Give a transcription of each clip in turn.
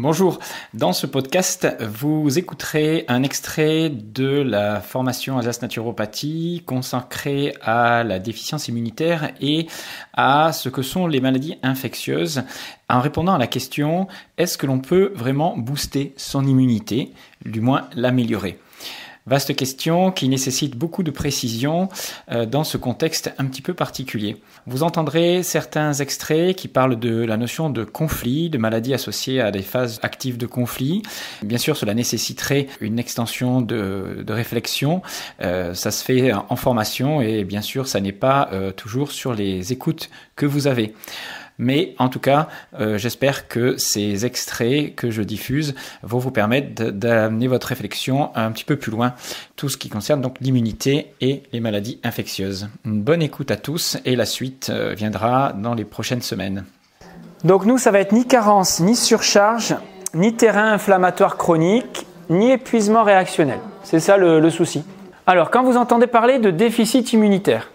Bonjour, dans ce podcast, vous écouterez un extrait de la formation Alsace Naturopathie consacrée à la déficience immunitaire et à ce que sont les maladies infectieuses. En répondant à la question est-ce que l'on peut vraiment booster son immunité, du moins l'améliorer? Vaste question qui nécessite beaucoup de précision euh, dans ce contexte un petit peu particulier. Vous entendrez certains extraits qui parlent de la notion de conflit, de maladies associées à des phases actives de conflit. Bien sûr, cela nécessiterait une extension de, réflexion. Euh, ça se fait en formation et bien sûr, ça n'est pas euh, toujours sur les écoutes que vous avez. Mais en tout cas, euh, j'espère que ces extraits que je diffuse vont vous permettre d'amener votre réflexion un petit peu plus loin, tout ce qui concerne donc l'immunité et les maladies infectieuses. Bonne écoute à tous et la suite euh, viendra dans les prochaines semaines. Donc nous, ça va être ni carence, ni surcharge, ni terrain inflammatoire chronique, ni épuisement réactionnel. C'est ça le souci. Alors, quand vous entendez parler de déficit immunitaire,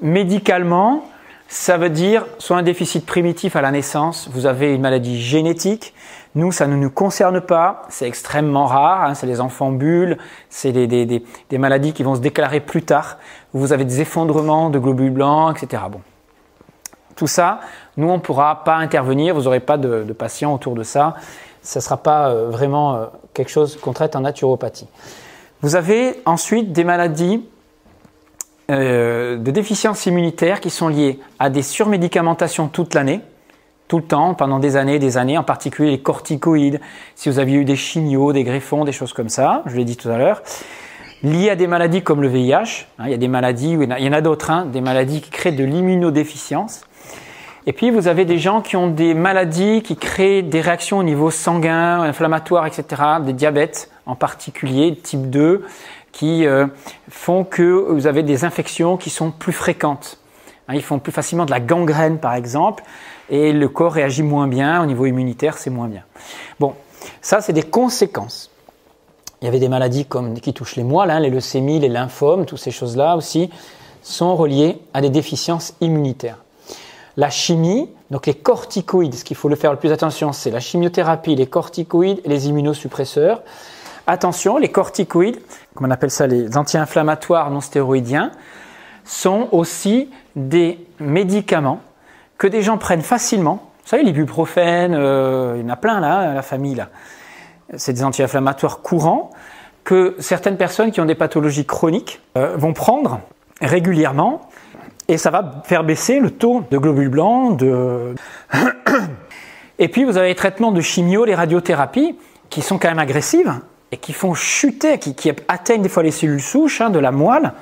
médicalement, ça veut dire soit un déficit primitif à la naissance, vous avez une maladie génétique. Nous, ça ne nous concerne pas, c'est extrêmement rare, hein, c'est les enfants bulles, c'est des, maladies qui vont se déclarer plus tard, vous avez des effondrements de globules blancs, etc. Bon. Tout ça, nous, on ne pourra pas intervenir, vous n'aurez pas de, de, patients autour de ça, ça ne sera pas euh, vraiment euh, quelque chose qu'on traite en naturopathie. Vous avez ensuite des maladies euh, de déficiences immunitaires qui sont liées à des surmédicamentations toute l'année, tout le temps, pendant des années et des années, en particulier les corticoïdes, si vous aviez eu des chimios, des greffons, des choses comme ça, je l'ai dit tout à l'heure, liées à des maladies comme le VIH, hein, il y a des maladies, il y en a d'autres, hein, des maladies qui créent de l'immunodéficience, et puis vous avez des gens qui ont des maladies qui créent des réactions au niveau sanguin, inflammatoire, etc., des diabètes en particulier, type 2, qui euh, font que vous avez des infections qui sont plus fréquentes. Hein, ils font plus facilement de la gangrène, par exemple, et le corps réagit moins bien. Au niveau immunitaire, c'est moins bien. Bon, ça, c'est des conséquences. Il y avait des maladies comme, qui touchent les moelles, hein, les leucémies, les lymphomes, toutes ces choses-là aussi sont reliées à des déficiences immunitaires. La chimie, donc les corticoïdes, ce qu'il faut le faire le plus attention, c'est la chimiothérapie, les corticoïdes les immunosuppresseurs. Attention, les corticoïdes, comme on appelle ça les anti-inflammatoires non stéroïdiens, sont aussi des médicaments que des gens prennent facilement. Vous savez, l'ibuprofène, euh, il y en a plein là, la famille là. C'est des anti-inflammatoires courants que certaines personnes qui ont des pathologies chroniques euh, vont prendre régulièrement et ça va faire baisser le taux de globules blancs. De... et puis vous avez les traitements de chimio, les radiothérapies qui sont quand même agressives et qui font chuter, qui, qui atteignent des fois les cellules souches hein, de la moelle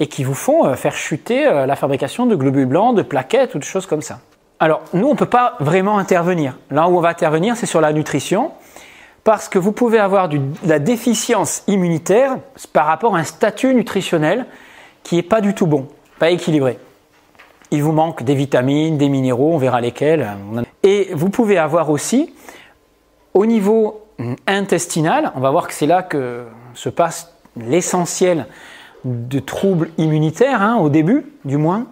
et qui vous font euh, faire chuter euh, la fabrication de globules blancs, de plaquettes ou de choses comme ça. Alors nous, on ne peut pas vraiment intervenir. Là où on va intervenir, c'est sur la nutrition, parce que vous pouvez avoir de la déficience immunitaire par rapport à un statut nutritionnel qui n'est pas du tout bon, pas équilibré. Il vous manque des vitamines, des minéraux, on verra lesquels. Et vous pouvez avoir aussi, au niveau intestinale, on va voir que c'est là que se passe l'essentiel de troubles immunitaires, hein, au début du moins.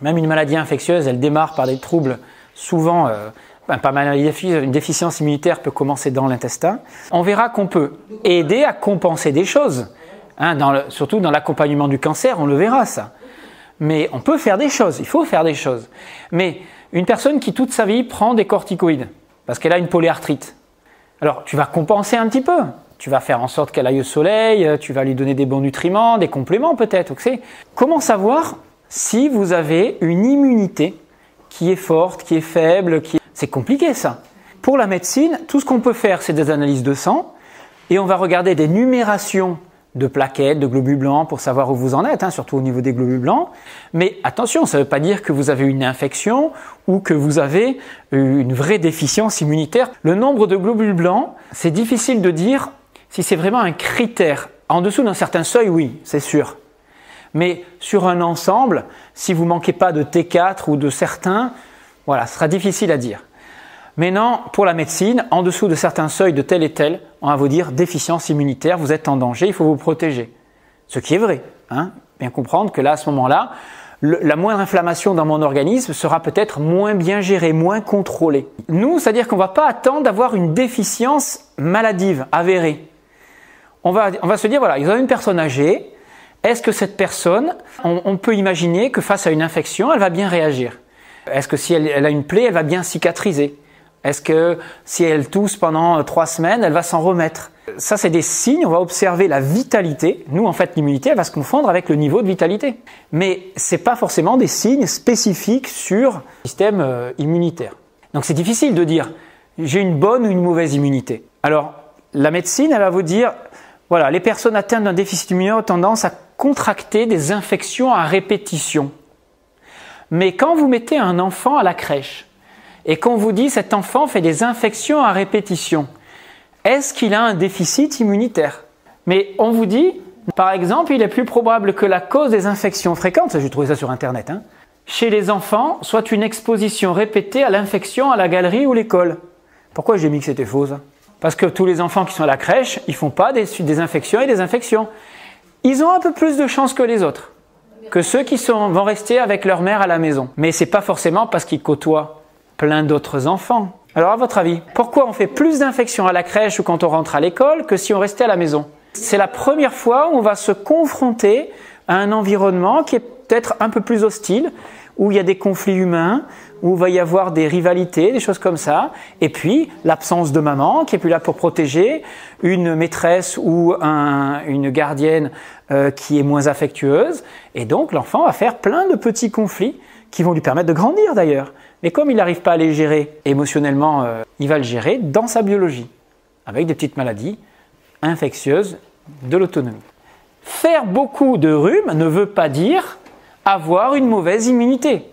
Même une maladie infectieuse, elle démarre par des troubles souvent, euh, une déficience immunitaire peut commencer dans l'intestin. On verra qu'on peut aider à compenser des choses, hein, surtout dans l'accompagnement du cancer, on le verra ça. Mais on peut faire des choses, il faut faire des choses. Mais une personne qui toute sa vie prend des corticoïdes, parce qu'elle a une polyarthrite, alors, tu vas compenser un petit peu. Tu vas faire en sorte qu'elle aille au soleil, euh, tu vas lui donner des bons nutriments, des compléments peut-être. Comment savoir si vous avez une immunité qui est forte, qui est faible, qui C'est compliqué ça. Pour la médecine, tout ce qu'on peut faire, c'est des analyses de sang et on va regarder des numérations de plaquettes, de globules blancs pour savoir où vous en êtes, hein, surtout au niveau des globules blancs. Mais attention, ça ne veut pas dire que vous avez une infection ou que vous avez une vraie déficience immunitaire. Le nombre de globules blancs, c'est difficile de dire si c'est vraiment un critère. En dessous d'un certain seuil, oui, c'est sûr. Mais sur un ensemble, si vous manquez pas de T4 ou de certains, voilà, ce sera difficile à dire. Maintenant, pour la médecine, en dessous de certains seuils de tel et tel, on va vous dire déficience immunitaire, vous êtes en danger, il faut vous protéger. Ce qui est vrai. Hein Bien comprendre que là, à ce moment-là, la moindre inflammation dans mon organisme sera peut-être moins bien gérée, moins contrôlée. Nous, c'est-à-dire qu'on ne va pas attendre d'avoir une déficience maladive, avérée. On va, on va se dire, voilà, ils ont une personne âgée, est-ce que cette personne, on, peut imaginer que face à une infection, elle va bien réagir? Est-ce que si elle, a une plaie, elle va bien cicatriser? Est-ce que si elle tousse pendant trois semaines, elle va s'en remettre? Ça, c'est des signes. On va observer la vitalité. Nous, en fait, l'immunité, elle va se confondre avec le niveau de vitalité. Mais c'est pas forcément des signes spécifiques sur le système euh, immunitaire. Donc, c'est difficile de dire j'ai une bonne ou une mauvaise immunité. Alors, la médecine, elle va vous dire voilà, les personnes atteintes d'un déficit immunitaire ont tendance à contracter des infections à répétition. Mais quand vous mettez un enfant à la crèche et qu'on vous dit cet enfant fait des infections à répétition, est-ce qu'il a un déficit immunitaire? Mais on vous dit, par exemple, il est plus probable que la cause des infections fréquentes, j'ai trouvé ça sur Internet, hein, chez les enfants soit une exposition répétée à l'infection à la galerie ou l'école. Pourquoi j'ai mis que c'était faux Parce que tous les enfants qui sont à la crèche, ils font pas des, des infections et des infections ils ont un peu plus de chance que les autres, que ceux qui vont rester avec leur mère à la maison. Mais c'est pas forcément parce qu'ils côtoient plein d'autres enfants. Alors à votre avis, pourquoi on fait plus d'infections à la crèche ou quand on rentre à l'école que si on restait à la maison? C'est la première fois où on va se confronter à un environnement qui est peut-être un peu plus hostile, où il y a des conflits humains, où il va y avoir des rivalités, des choses comme ça, et puis l'absence de maman qui est plus là pour protéger, une maîtresse ou une gardienne euh, qui est moins affectueuse, et donc l'enfant va faire plein de petits conflits qui vont lui permettre de grandir d'ailleurs. Mais comme il n'arrive pas à les gérer émotionnellement, euh, il va le gérer dans sa biologie, avec des petites maladies infectieuses de l'autonomie. Faire beaucoup de rhume ne veut pas dire avoir une mauvaise immunité.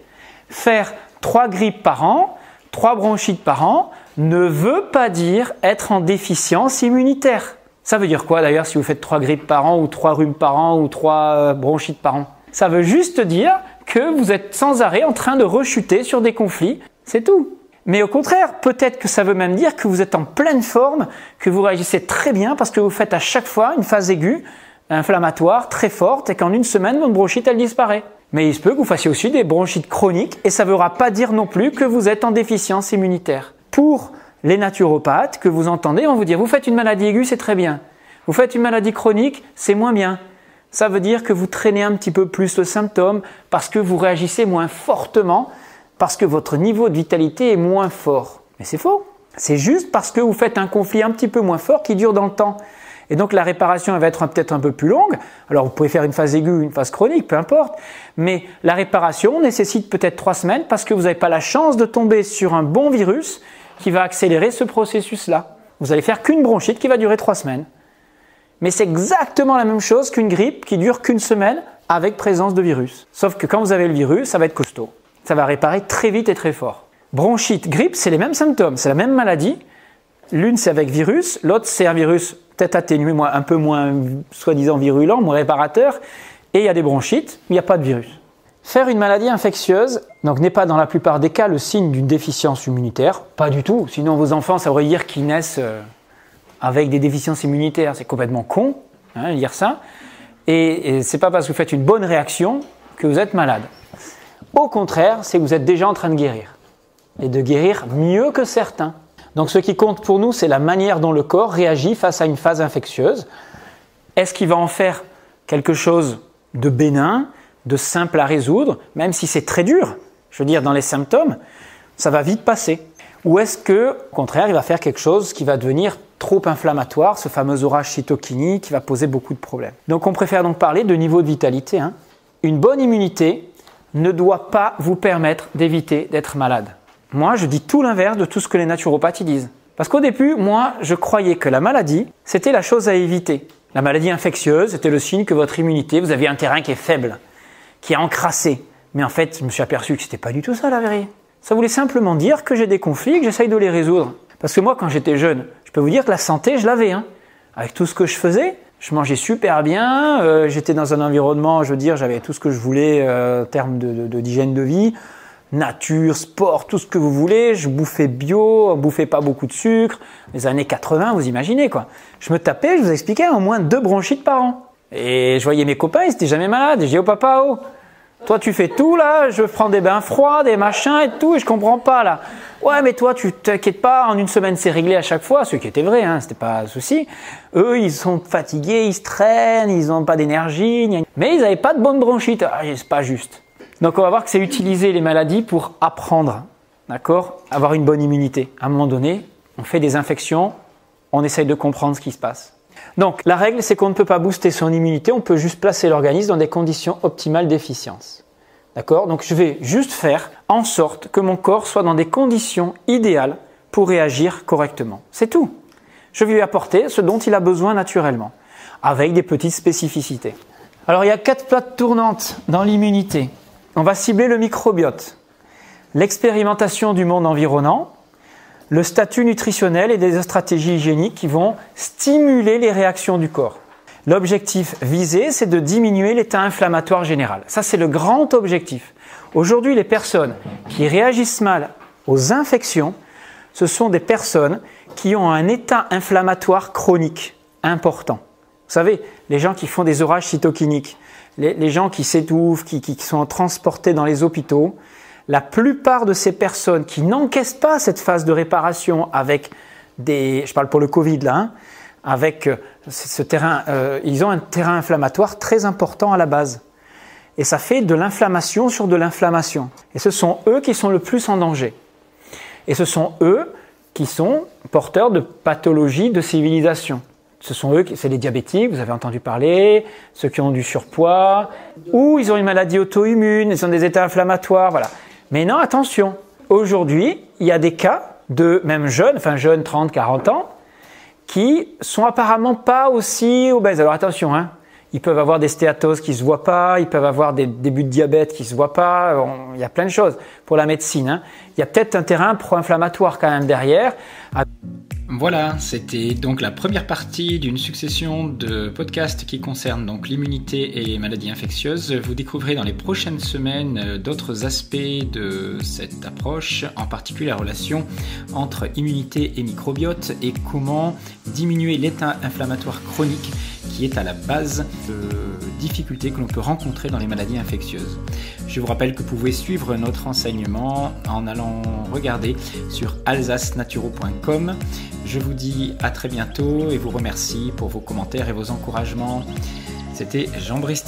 Faire trois grippes par an, trois bronchites par an, ne veut pas dire être en déficience immunitaire. Ça veut dire quoi d'ailleurs si vous faites trois grippes par an ou trois rhumes par an ou trois euh, bronchites par an? Ça veut juste dire que vous êtes sans arrêt en train de rechuter sur des conflits, c'est tout. Mais au contraire, peut-être que ça veut même dire que vous êtes en pleine forme, que vous réagissez très bien parce que vous faites à chaque fois une phase aiguë inflammatoire très forte et qu'en une semaine, votre bronchite, elle disparaît. Mais il se peut que vous fassiez aussi des bronchites chroniques et ça ne voudra pas dire non plus que vous êtes en déficience immunitaire. Pour les naturopathes que vous entendez vont vous dire vous faites une maladie aiguë, c'est très bien. Vous faites une maladie chronique, c'est moins bien. Ça veut dire que vous traînez un petit peu plus le symptôme parce que vous réagissez moins fortement, parce que votre niveau de vitalité est moins fort. Mais c'est faux. C'est juste parce que vous faites un conflit un petit peu moins fort qui dure dans le temps. Et donc la réparation elle va être peut-être un peu plus longue. Alors vous pouvez faire une phase aiguë, une phase chronique, peu importe. Mais la réparation nécessite peut-être trois semaines parce que vous n'avez pas la chance de tomber sur un bon virus qui va accélérer ce processus-là. Vous allez faire qu'une bronchite qui va durer trois semaines. Mais c'est exactement la même chose qu'une grippe qui dure qu'une semaine avec présence de virus. Sauf que quand vous avez le virus, ça va être costaud. Ça va réparer très vite et très fort. Bronchite, grippe, c'est les mêmes symptômes, c'est la même maladie. L'une c'est avec virus, l'autre c'est un virus peut-être atténué, un peu moins soi-disant virulent, moins réparateur, et il y a des bronchites, il n'y a pas de virus. Faire une maladie infectieuse donc n'est pas dans la plupart des cas le signe d'une déficience immunitaire, pas du tout. Sinon vos enfants, ça voudrait dire qu'ils naissent euh, avec des déficiences immunitaires, c'est complètement con, hein, dire ça. Et, et c'est pas parce que vous faites une bonne réaction que vous êtes malade. Au contraire, c'est que vous êtes déjà en train de guérir et de guérir mieux que certains. Donc ce qui compte pour nous, c'est la manière dont le corps réagit face à une phase infectieuse. Est-ce qu'il va en faire quelque chose de bénin, de simple à résoudre, même si c'est très dur Je veux dire, dans les symptômes, ça va vite passer. Ou est-ce que, au contraire, il va faire quelque chose qui va devenir trop inflammatoire, ce fameux orage cytokinique qui va poser beaucoup de problèmes. Donc on préfère donc parler de niveau de vitalité. Hein. Une bonne immunité ne doit pas vous permettre d'éviter d'être malade. Moi, je dis tout l'inverse de tout ce que les naturopathes disent. Parce qu'au début, moi, je croyais que la maladie, c'était la chose à éviter. La maladie infectieuse, c'était le signe que votre immunité, vous avez un terrain qui est faible, qui est encrassé. Mais en fait, je me suis aperçu que c'était pas du tout ça la vérité. Ça voulait simplement dire que j'ai des conflits que j'essaye de les résoudre. Parce que moi, quand j'étais jeune, je peux vous dire que la santé, je l'avais. Hein. Avec tout ce que je faisais, je mangeais super bien, euh, j'étais dans un environnement, je veux dire, j'avais tout ce que je voulais euh, en termes d'hygiène de, de vie nature, sport, tout ce que vous voulez. Je bouffais bio, bouffais pas beaucoup de sucre. Les années 80, vous imaginez quoi. Je me tapais, je vous expliquais, au moins deux bronchites par an. Et je voyais mes copains, ils étaient jamais malades. Et je dis au papa, oh, Toi, tu fais tout là, je prends des bains froids, des machins et tout, et je comprends pas là. Ouais, mais toi, tu t'inquiètes pas, en une semaine, c'est réglé à chaque fois, ce qui était vrai, hein, c'était pas un souci. Eux, ils sont fatigués, ils se traînent, ils n'ont pas d'énergie, mais ils n'avaient pas de bonne bronchite. Ah, c'est pas juste. Donc, on va voir que c'est utiliser les maladies pour apprendre, d'accord Avoir une bonne immunité. À un moment donné, on fait des infections, on essaye de comprendre ce qui se passe. Donc, la règle, c'est qu'on ne peut pas booster son immunité, on peut juste placer l'organisme dans des conditions optimales d'efficience. D'accord? Donc je vais juste faire en sorte que mon corps soit dans des conditions idéales pour réagir correctement. C'est tout. Je vais lui apporter ce dont il a besoin naturellement, avec des petites spécificités. Alors il y a quatre plates tournantes dans l'immunité. On va cibler le microbiote, l'expérimentation du monde environnant, le statut nutritionnel et des stratégies hygiéniques qui vont stimuler les réactions du corps. L'objectif visé, c'est de diminuer l'état inflammatoire général. Ça, c'est le grand objectif. Aujourd'hui, les personnes qui réagissent mal aux infections, ce sont des personnes qui ont un état inflammatoire chronique important. Vous savez, les gens qui font des orages cytokiniques, les, gens qui s'étouffent, qui, sont transportés dans les hôpitaux, la plupart de ces personnes qui n'encaissent pas cette phase de réparation avec des, je parle pour le Covid là, hein, avec euh, ce terrain, euh, ils ont un terrain inflammatoire très important à la base. Et ça fait de l'inflammation sur de l'inflammation. Et ce sont eux qui sont le plus en danger. Et ce sont eux qui sont porteurs de pathologies de civilisation. Ce sont eux, c'est les diabétiques, vous avez entendu parler, ceux qui ont du surpoids, ou ils ont une maladie auto-immune, ils ont des états inflammatoires, voilà. Mais non, attention, aujourd'hui, il y a des cas de même jeunes, enfin jeunes 30, 40 ans, qui sont apparemment pas aussi obèses. Alors attention, hein, ils peuvent avoir des stéatoses qui se voient pas, ils peuvent avoir des débuts de diabète qui se voient pas. il y a plein de choses pour la médecine. Hein. Il y a peut-être un terrain pro-inflammatoire quand même derrière. Voilà, c'était donc la première partie d'une succession de podcasts qui concernent donc l'immunité et les maladies infectieuses. Vous découvrirez dans les prochaines semaines euh, d'autres aspects de cette approche, en particulier la relation entre immunité et microbiote et comment diminuer l'état inflammatoire chronique qui est à la base de difficultés que l'on peut rencontrer dans les maladies infectieuses. Je vous rappelle que vous pouvez suivre notre enseignement en allant regarder sur alsacenaturo.com. Je vous dis à très bientôt et vous remercie pour vos commentaires et vos encouragements. C'était Jean-Brice